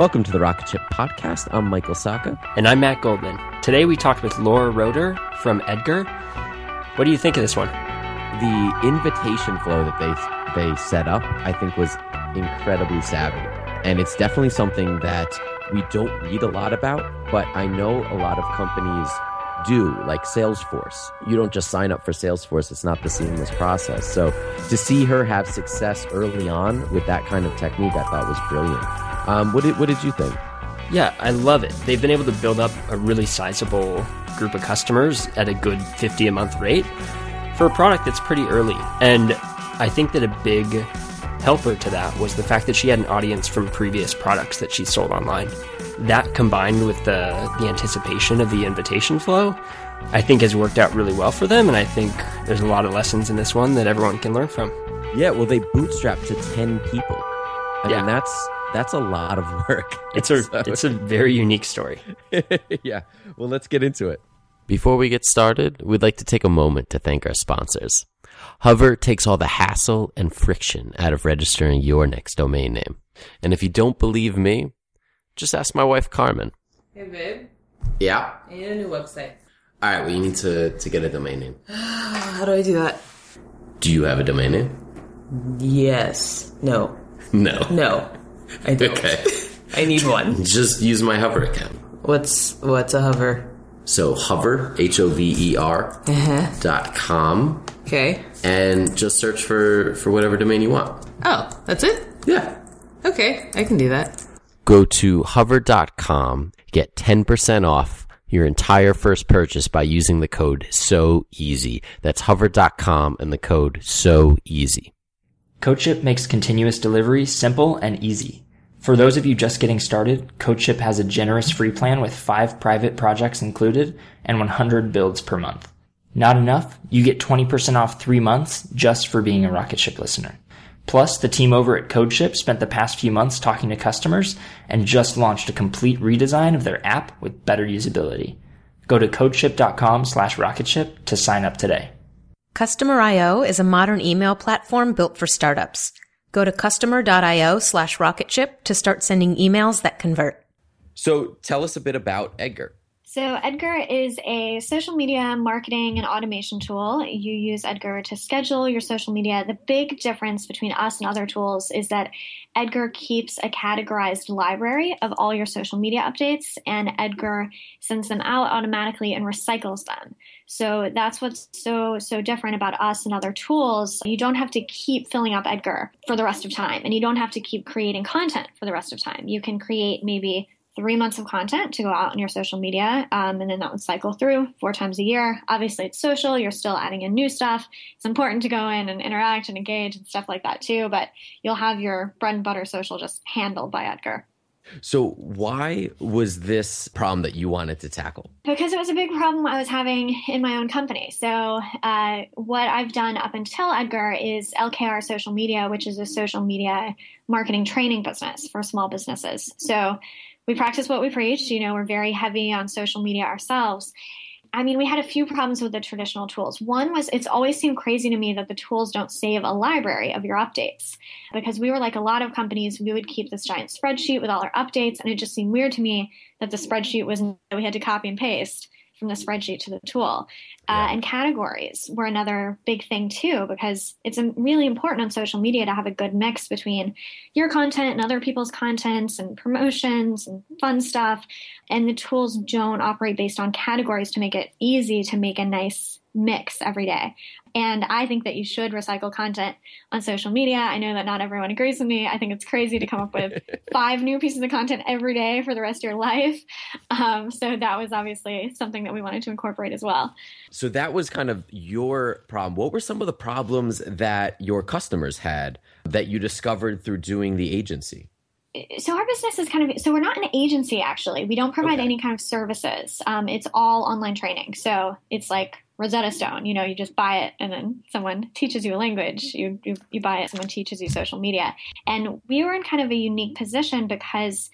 Welcome to the Rocket Ship Podcast. I'm Michael Sacca. And I'm Matt Goldman. Today we talked with Laura Roeder from Edgar. What do you think of this one? The invitation flow that they they set up, I think, was incredibly savvy, and it's definitely something that we don't read a lot about. But I know a lot of companies do, like Salesforce. You don't just sign up for Salesforce; it's not the seamless process. So to see her have success early on with that kind of technique, I thought was brilliant. Um, what did what did you think? Yeah, I love it. They've been able to build up a really sizable group of customers at a good 50 a month rate for a product that's pretty early. And I think that a big helper to that was the fact that she had an audience from previous products that she sold online. That combined with the the anticipation of the invitation flow, I think has worked out really well for them and I think there's a lot of lessons in this one that everyone can learn from. Yeah, well, they bootstrapped to 10 people. I Yeah. mean, that's that's a lot of work. It's a So- it's a very unique story. yeah. Well, let's get into it. Before we get started, we'd like to take a moment to thank our sponsors. Hover takes all the hassle and friction out of registering your next domain name. And if you don't believe me, just ask my wife Carmen. Hey babe, Yeah. I need a new website. All right. Well, you need to to get a domain name. How do I do that? Do you have a domain name? Yes. No. No. No. I don't. Okay. I need one. Just use my Hover account. What's what's a hover? So hover h o v e r Uh-huh. dot com Okay. and just search for for whatever domain you want. Oh, that's it? Yeah. Okay, I can do that. Go to hover.com, get 10% off your entire first purchase by using the code so easy. That's hover.com and the code so easy. CodeShip makes continuous delivery simple and easy. For those of you just getting started, CodeShip has a generous free plan with five private projects included and 100 builds per month. Not enough? You get 20% off three months just for being a Rocketship listener. Plus, the team over at CodeShip spent the past few months talking to customers and just launched a complete redesign of their app with better usability. Go to codeship.com slash rocketship to sign up today. Customer.io is a modern email platform built for startups. Go to customer.io slash rocketship to start sending emails that convert. So tell us a bit about Edgar. So, Edgar is a social media marketing and automation tool. You use Edgar to schedule your social media. The big difference between us and other tools is that Edgar keeps a categorized library of all your social media updates, and Edgar sends them out automatically and recycles them. So that's what's so so different about us and other tools. You don't have to keep filling up Edgar for the rest of time, and you don't have to keep creating content for the rest of time. You can create maybe three months of content to go out on your social media, um, and then that would cycle through four times a year. Obviously, it's social. You're still adding in new stuff. It's important to go in and interact and engage and stuff like that too. But you'll have your bread and butter social just handled by Edgar. So, why was this problem that you wanted to tackle? Because it was a big problem I was having in my own company. So, uh, what I've done up until Edgar is LKR Social Media, which is a social media marketing training business for small businesses. So, we practice what we preach. You know, we're very heavy on social media ourselves. I mean, we had a few problems with the traditional tools. One was it's always seemed crazy to me that the tools don't save a library of your updates because we were like a lot of companies, we would keep this giant spreadsheet with all our updates, and it just seemed weird to me that the spreadsheet was we had to copy and paste from the spreadsheet to the tool. Uh, and categories were another big thing too, because it's really important on social media to have a good mix between your content and other people's contents and promotions and fun stuff. And the tools don't operate based on categories to make it easy to make a nice mix every day. And I think that you should recycle content on social media. I know that not everyone agrees with me. I think it's crazy to come up with five new pieces of content every day for the rest of your life. Um, so that was obviously something that we wanted to incorporate as well. So that was kind of your problem. What were some of the problems that your customers had that you discovered through doing the agency? So our business is kind of so we're not an agency actually we don't provide okay. any kind of services um, it's all online training so it's like Rosetta Stone. You know, you just buy it and then someone teaches you a language. You, you, you buy it, someone teaches you social media. And we were in kind of a unique position because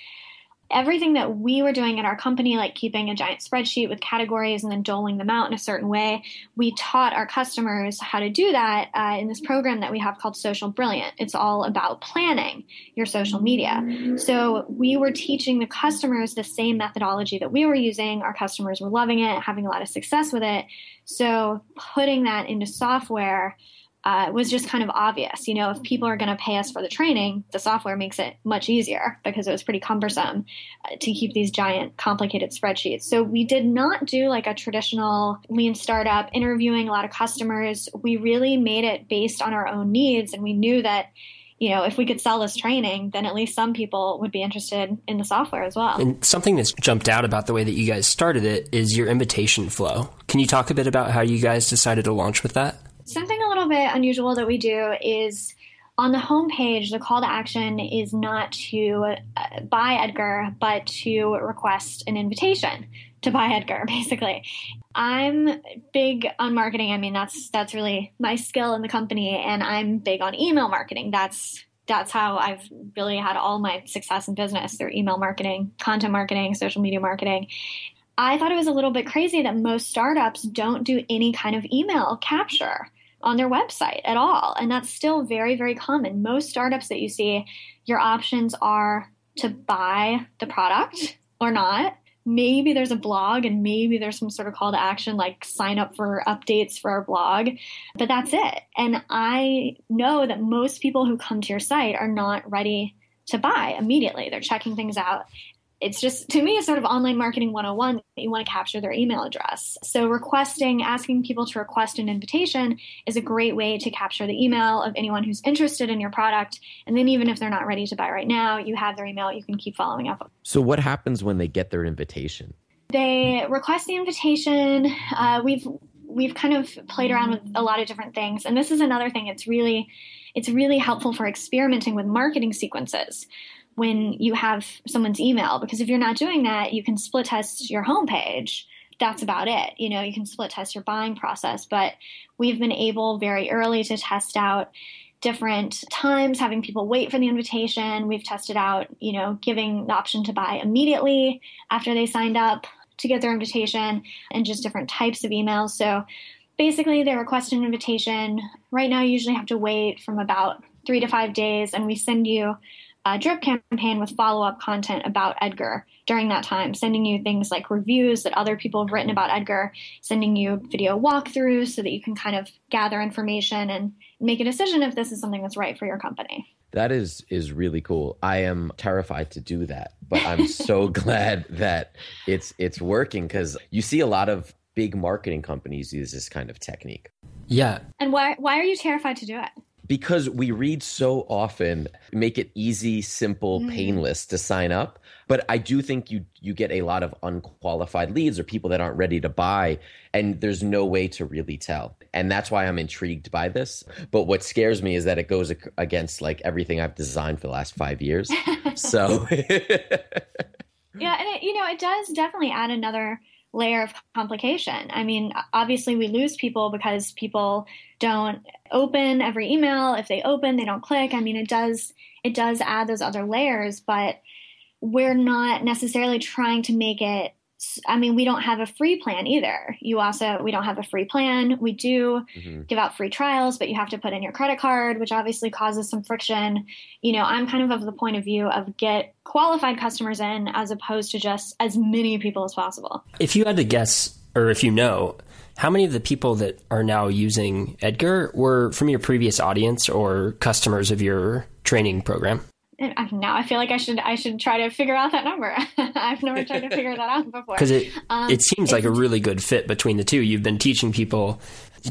everything that we were doing at our company, like keeping a giant spreadsheet with categories and then doling them out in a certain way, we taught our customers how to do that uh, in this program that we have called Social Brilliant. It's all about planning your social media. So we were teaching the customers the same methodology that we were using. Our customers were loving it, having a lot of success with it. So putting that into software uh, was just kind of obvious. You know, if people are going to pay us for the training, the software makes it much easier because it was pretty cumbersome uh, to keep these giant, complicated spreadsheets. So we did not do like a traditional lean startup interviewing a lot of customers. We really made it based on our own needs, and we knew that you know, if we could sell this training, then at least some people would be interested in the software as well. And something that's jumped out about the way that you guys started it is your invitation flow. Can you talk a bit about how you guys decided to launch with that? Something little bit unusual that we do is on the homepage, the call to action is not to uh, buy Edgar, but to request an invitation to buy Edgar, basically. I'm big on marketing. I mean, that's that's really my skill in the company, and I'm big on email marketing. That's that's how I've really had all my success in business through email marketing, content marketing, social media marketing. I thought it was a little bit crazy that most startups don't do any kind of email capture on their website at all. And that's still very, very common. Most startups that you see, your options are to buy the product or not. Maybe there's a blog and maybe there's some sort of call to action like sign up for updates for our blog, but that's it. And I know that most people who come to your site are not ready to buy immediately. They're checking things out it's just to me it's sort of online marketing 101 that you want to capture their email address. So requesting asking people to request an invitation is a great way to capture the email of anyone who's interested in your product. And then even if they're not ready to buy right now you have their email you can keep following up. So what happens when they get their invitation? They request the invitation. Uh, we've we've kind of played around with a lot of different things, and this is another thing. It's really it's really helpful for experimenting with marketing sequences when you have someone's email because if you're not doing that, you can split test your homepage. That's about it. You know, you can split test your buying process, but we've been able very early to test out different times, having people wait for the invitation. We've tested out, you know, giving the option to buy immediately after they signed up to get their invitation and just different types of emails. So basically, they request an invitation. Right now, you usually have to wait from about three to five days, and we send you a drip campaign with follow up content about Edgar during that time, sending you things like reviews that other people have written about Edgar, sending you video walkthroughs so that you can kind of gather information and make a decision if this is something that's right for your company. That is is really cool. I am terrified to do that, but I'm so glad that it's it's working cuz you see a lot of big marketing companies use this kind of technique. Yeah. And why why are you terrified to do it? Because we read so often make it easy simple mm. painless to sign up. But i do think you you get a lot of unqualified leads or people that aren't ready to buy and there's no way to really tell. And that's why i'm intrigued by this. But what scares me is that it goes against like everything i've designed for the last 5 years. So yeah and it, you know it does definitely add another layer of complication. I mean, obviously, we lose people because people don't open every email. If they open, they don't click. I mean, it does it does add those other layers, but we're not necessarily trying to make it I mean, we don't have a free plan either. You also, we don't have a free plan. We do mm-hmm. give out free trials, but you have to put in your credit card, which obviously causes some friction. You know, I'm kind of of the point of view of get qualified customers in as opposed to just as many people as possible. If you had to guess, or if you know, how many of the people that are now using Edgar were from your previous audience or customers of your training program? Now I feel like I should I should try to figure out that number. I've never tried to figure that out before. Because it um, it seems like a really good fit between the two. You've been teaching people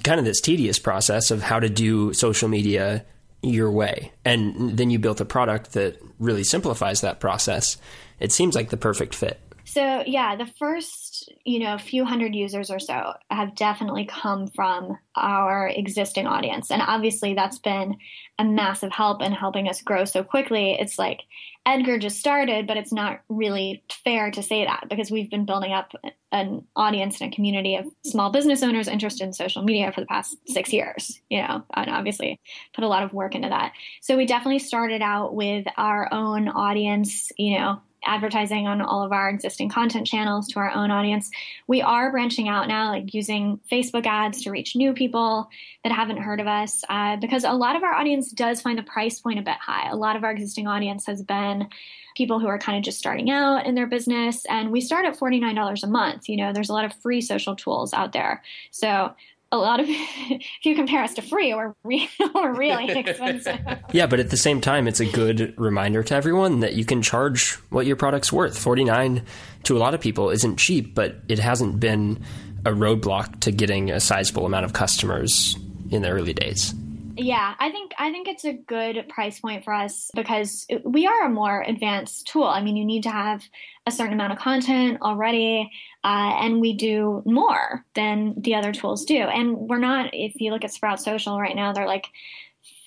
kind of this tedious process of how to do social media your way, and then you built a product that really simplifies that process. It seems like the perfect fit. So yeah, the first you know few hundred users or so have definitely come from our existing audience, and obviously that's been a massive help in helping us grow so quickly. It's like Edgar just started, but it's not really fair to say that because we've been building up an audience and a community of small business owners interested in social media for the past six years, you know, and obviously put a lot of work into that. So we definitely started out with our own audience, you know, advertising on all of our existing content channels to our own audience. We are branching out now, like using Facebook ads to reach new people that haven't heard of us, uh, because a lot of our audience does find the price point a bit high. A lot of our existing audience has been people who are kind of just starting out in their business, and we start at $49 a month. You know, there's a lot of free social tools out there. So a lot of if you compare us to free we're, re- we're really expensive. Yeah but at the same time it's a good reminder to everyone that you can charge what your product's worth. 49 to a lot of people isn't cheap but it hasn't been a roadblock to getting a sizable amount of customers in the early days yeah, I think I think it's a good price point for us because we are a more advanced tool. I mean, you need to have a certain amount of content already, uh, and we do more than the other tools do. And we're not. If you look at Sprout Social right now, they're like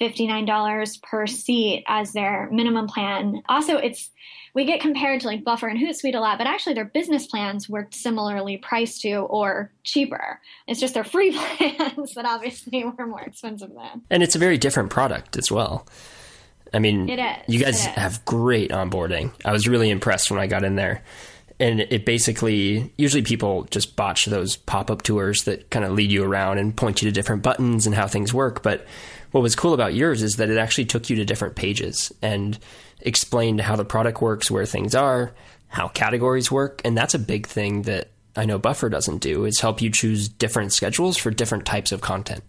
$59 per seat as their minimum plan. Also, it's we get compared to like Buffer and Hootsuite a lot, but actually their business plans were similarly priced to or cheaper. It's just their free plans that obviously were more expensive than. And it's a very different product as well. I mean, it is. you guys have great onboarding. I was really impressed when I got in there. And it basically, usually people just botch those pop up tours that kind of lead you around and point you to different buttons and how things work. But what was cool about yours is that it actually took you to different pages and explained how the product works, where things are, how categories work, and that's a big thing that I know Buffer doesn't do is help you choose different schedules for different types of content.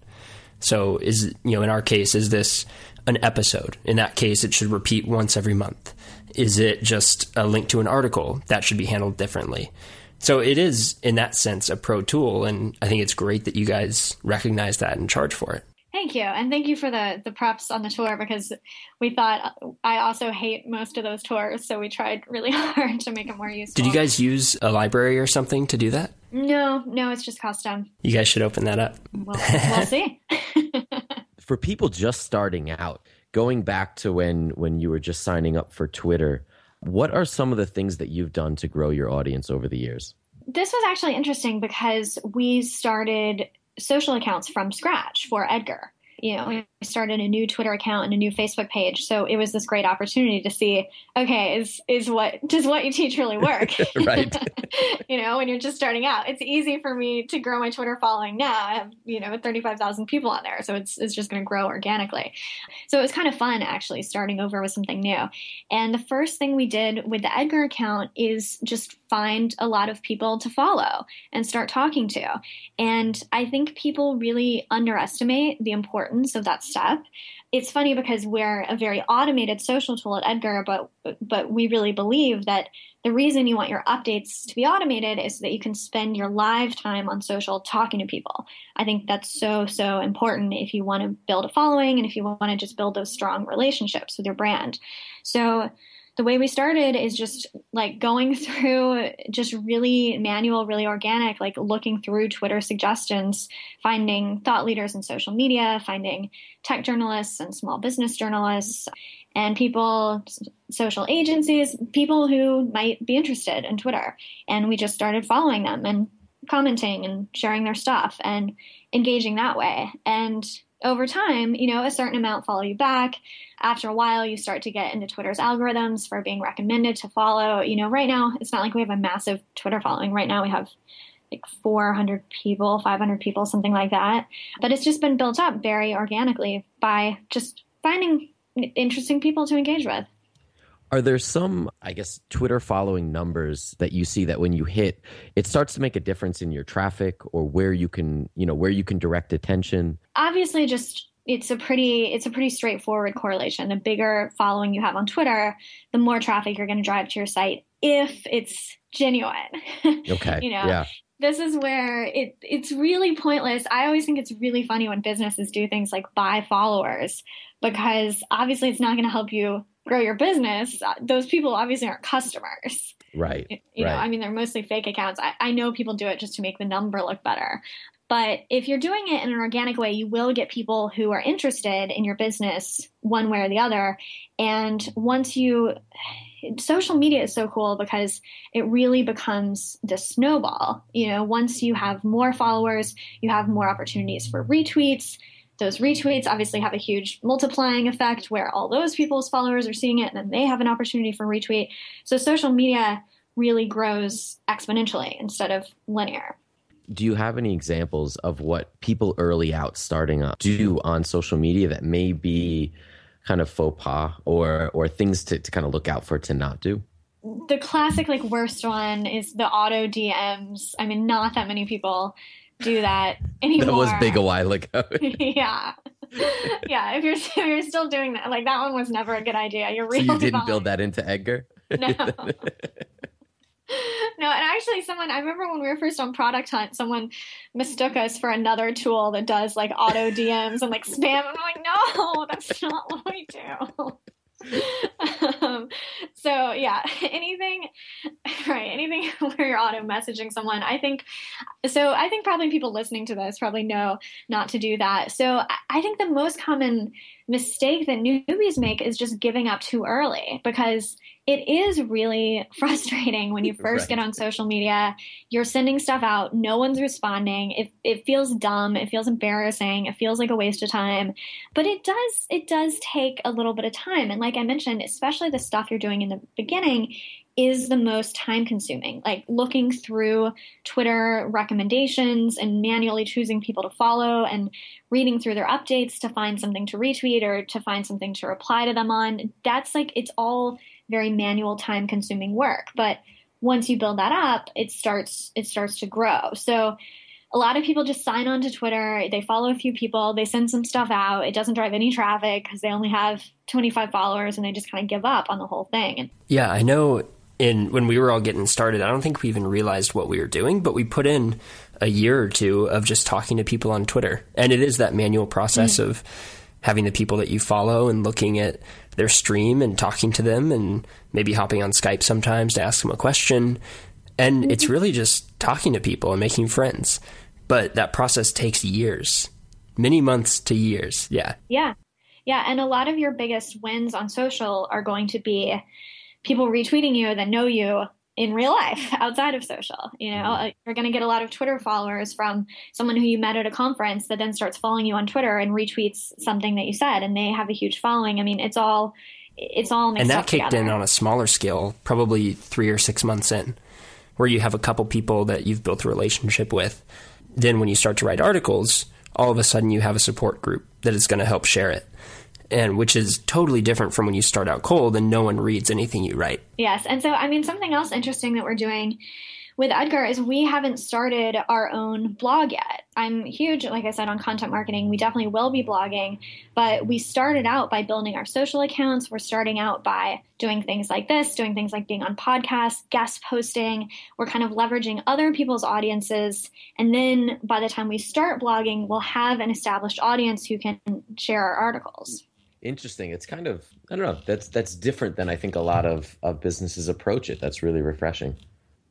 So is you know in our case is this an episode? In that case it should repeat once every month. Is it just a link to an article? That should be handled differently. So it is in that sense a pro tool and I think it's great that you guys recognize that and charge for it. Hey, Thank you, and thank you for the the preps on the tour because we thought I also hate most of those tours, so we tried really hard to make it more useful. Did you guys use a library or something to do that? No, no, it's just custom. You guys should open that up. We'll, we'll see. For people just starting out, going back to when when you were just signing up for Twitter, what are some of the things that you've done to grow your audience over the years? this was actually interesting because we started social accounts from scratch for Edgar. You know, started a new Twitter account and a new Facebook page. So it was this great opportunity to see, okay, is is what does what you teach really work? right. you know, when you're just starting out. It's easy for me to grow my Twitter following now. I have, you know, 35,000 people on there. So it's it's just going to grow organically. So it was kind of fun actually starting over with something new. And the first thing we did with the Edgar account is just find a lot of people to follow and start talking to. And I think people really underestimate the importance of that step. It's funny because we're a very automated social tool at Edgar, but but we really believe that the reason you want your updates to be automated is so that you can spend your live time on social talking to people. I think that's so so important if you want to build a following and if you want to just build those strong relationships with your brand. So the way we started is just like going through just really manual, really organic, like looking through Twitter suggestions, finding thought leaders in social media, finding tech journalists and small business journalists, and people, social agencies, people who might be interested in Twitter. And we just started following them and commenting and sharing their stuff and engaging that way. And over time, you know, a certain amount follow you back. After a while, you start to get into Twitter's algorithms for being recommended to follow. You know, right now, it's not like we have a massive Twitter following. Right now, we have like 400 people, 500 people, something like that. But it's just been built up very organically by just finding interesting people to engage with. Are there some, I guess, Twitter following numbers that you see that when you hit, it starts to make a difference in your traffic or where you can, you know, where you can direct attention? Obviously, just it's a pretty it's a pretty straightforward correlation. The bigger following you have on Twitter, the more traffic you're going to drive to your site if it's genuine. Okay. you know, yeah. this is where it it's really pointless. I always think it's really funny when businesses do things like buy followers because obviously it's not going to help you grow your business. Uh, those people obviously aren't customers. Right. You know, right. I mean, they're mostly fake accounts. I, I know people do it just to make the number look better. But if you're doing it in an organic way, you will get people who are interested in your business one way or the other. And once you, social media is so cool because it really becomes the snowball. You know, once you have more followers, you have more opportunities for retweets. Those retweets obviously have a huge multiplying effect where all those people's followers are seeing it and then they have an opportunity for retweet. So social media really grows exponentially instead of linear. Do you have any examples of what people early out starting up do on social media that may be kind of faux pas or or things to, to kind of look out for to not do? The classic like worst one is the auto dms i mean not that many people do that anymore that was big a while ago yeah yeah if you're if you're still doing that like that one was never a good idea you're really so you didn't behind. build that into edgar no no, and actually, someone I remember when we were first on Product Hunt, someone mistook us for another tool that does like auto DMs and like spam. I'm like, no, that's not what we do. Um, so yeah, anything, right? Anything where you're auto messaging someone, I think. So I think probably people listening to this probably know not to do that. So I think the most common mistake that newbies make is just giving up too early because it is really frustrating when you first right. get on social media. You're sending stuff out, no one's responding. It it feels dumb, it feels embarrassing, it feels like a waste of time. But it does it does take a little bit of time. And like I mentioned, especially the stuff you're doing in the beginning is the most time consuming. Like looking through Twitter recommendations and manually choosing people to follow and reading through their updates to find something to retweet or to find something to reply to them on. That's like it's all very manual time consuming work but once you build that up it starts it starts to grow so a lot of people just sign on to twitter they follow a few people they send some stuff out it doesn't drive any traffic because they only have 25 followers and they just kind of give up on the whole thing yeah i know in when we were all getting started i don't think we even realized what we were doing but we put in a year or two of just talking to people on Twitter. And it is that manual process mm. of having the people that you follow and looking at their stream and talking to them and maybe hopping on Skype sometimes to ask them a question. And mm-hmm. it's really just talking to people and making friends. But that process takes years, many months to years. Yeah. Yeah. Yeah. And a lot of your biggest wins on social are going to be people retweeting you that know you in real life outside of social. You know, mm-hmm. You're going to get a lot of Twitter followers from someone who you met at a conference that then starts following you on Twitter and retweets something that you said, and they have a huge following. I mean, it's all it's all and that kicked together. in on a smaller scale, probably three or six months in, where you have a couple people that you've built a relationship with. Then, when you start to write articles, all of a sudden you have a support group that is going to help share it and which is totally different from when you start out cold and no one reads anything you write. Yes. And so, I mean, something else interesting that we're doing with Edgar is we haven't started our own blog yet. I'm huge, like I said, on content marketing. We definitely will be blogging, but we started out by building our social accounts. We're starting out by doing things like this, doing things like being on podcasts, guest posting. We're kind of leveraging other people's audiences. And then by the time we start blogging, we'll have an established audience who can share our articles interesting it's kind of i don't know that's that's different than i think a lot of, of businesses approach it that's really refreshing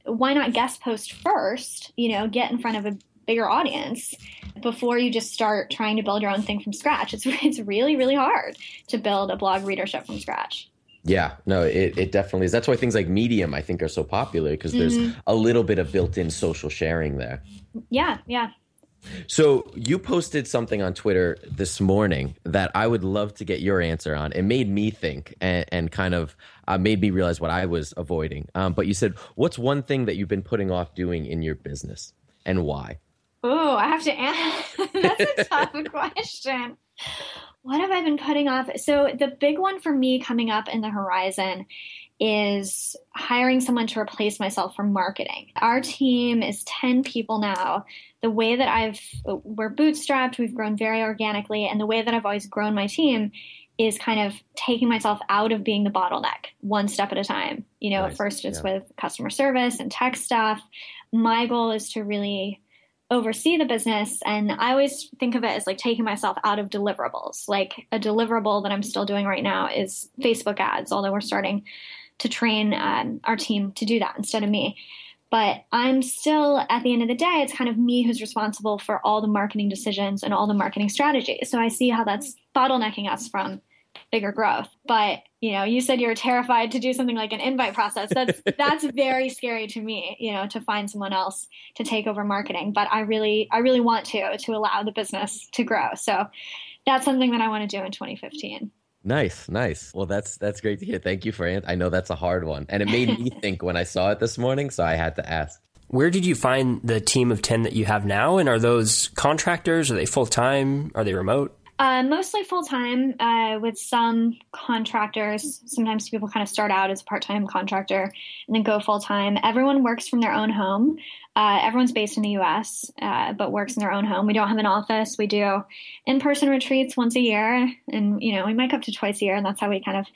why not guest post first you know get in front of a bigger audience before you just start trying to build your own thing from scratch it's it's really really hard to build a blog readership from scratch yeah, no, it, it definitely is. That's why things like Medium, I think, are so popular because there's mm-hmm. a little bit of built in social sharing there. Yeah, yeah. So you posted something on Twitter this morning that I would love to get your answer on. It made me think and, and kind of uh, made me realize what I was avoiding. Um, but you said, "What's one thing that you've been putting off doing in your business, and why?" Oh, I have to answer. That's a tough question. What have I been putting off? So the big one for me coming up in the horizon is hiring someone to replace myself for marketing. Our team is 10 people now. The way that I've, we're bootstrapped, we've grown very organically, and the way that I've always grown my team is kind of taking myself out of being the bottleneck one step at a time. You know, nice. first it's yeah. with customer service and tech stuff. My goal is to really oversee the business and i always think of it as like taking myself out of deliverables like a deliverable that i'm still doing right now is facebook ads although we're starting to train um, our team to do that instead of me. But I'm still, at the end of the day, it's kind of me who's responsible for all the marketing decisions and all the marketing strategies. So I see how that's bottlenecking us from bigger growth. But you know, you said you were terrified to do something like an invite process. That's that's very scary to me. You know, to find someone else to take over marketing. But I really, I really want to to allow the business to grow. So that's something that I want to do in 2015. Nice, nice. Well, that's that's great to hear. Thank you for it. I know that's a hard one, and it made me think when I saw it this morning, so I had to ask. Where did you find the team of ten that you have now? And are those contractors? Are they full time? Are they remote? Uh, mostly full time, uh, with some contractors. Sometimes people kind of start out as a part time contractor and then go full time. Everyone works from their own home. Uh, everyone's based in the U.S., uh, but works in their own home. We don't have an office. We do in person retreats once a year, and you know we might go up to twice a year, and that's how we kind of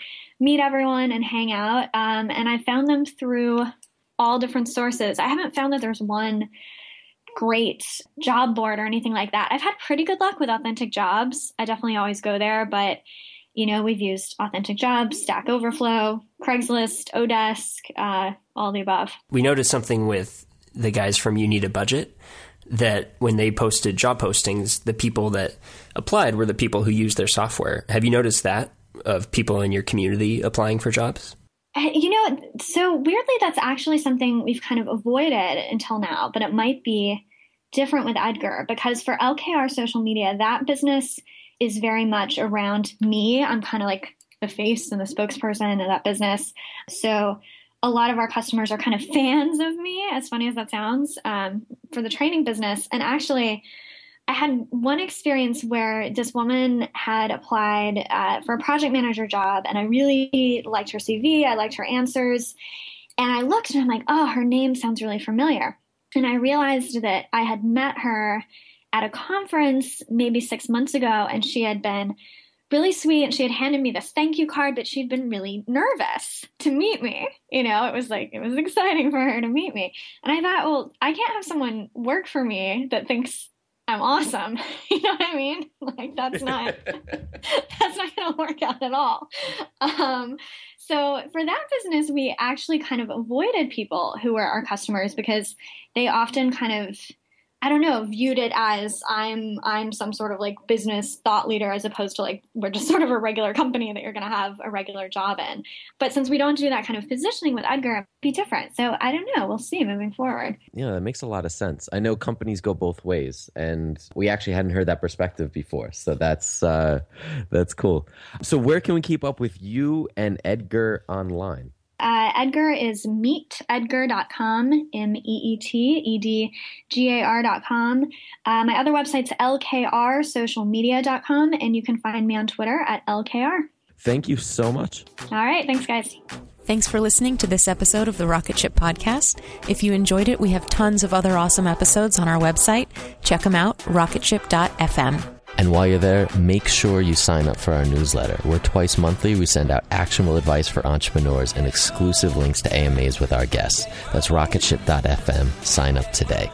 meet everyone and hang out. Um, and I found them through all different sources. I haven't found that there's one great job board or anything like that. I've had pretty good luck with authentic jobs. I definitely always go there, but you know, we've used authentic jobs, Stack Overflow, Craigslist, Odesk, uh, all the above. We noticed something with the guys from You Need a Budget that when they posted job postings, the people that applied were the people who used their software. Have you noticed that of people in your community applying for jobs? Uh, you know, so weirdly, that's actually something we've kind of avoided until now, but it might be different with Edgar because for LKR social media, that business is very much around me. I'm kind of like the face and the spokesperson of that business. So a lot of our customers are kind of fans of me, as funny as that sounds, um, for the training business. And actually, I had one experience where this woman had applied uh, for a project manager job, and I really liked her CV. I liked her answers. And I looked and I'm like, oh, her name sounds really familiar. And I realized that I had met her at a conference maybe six months ago, and she had been really sweet and she had handed me this thank you card but she'd been really nervous to meet me you know it was like it was exciting for her to meet me and i thought well i can't have someone work for me that thinks i'm awesome. You know what i mean? Like that's not that's not going to work out at all. Um, so for that business we actually kind of avoided people who were our customers because they often kind of I don't know, viewed it as I'm I'm some sort of like business thought leader as opposed to like we're just sort of a regular company that you're going to have a regular job in. But since we don't do that kind of positioning with Edgar, it'd be different. So I don't know. We'll see moving forward. Yeah, that makes a lot of sense. I know companies go both ways, and we actually hadn't heard that perspective before. So that's uh, that's cool. So where can we keep up with you and Edgar online? Uh, Edgar is meetedgar.com, M E E T E D G A R.com. Uh, my other website's lkrsocialmedia.com, and you can find me on Twitter at LKR. Thank you so much. All right. Thanks, guys. Thanks for listening to this episode of the Rocket Ship Podcast. If you enjoyed it, we have tons of other awesome episodes on our website. Check them out, rocketship.fm. And while you're there, make sure you sign up for our newsletter. Where twice monthly we send out actionable advice for entrepreneurs and exclusive links to AMAs with our guests. That's rocketship.fm. Sign up today.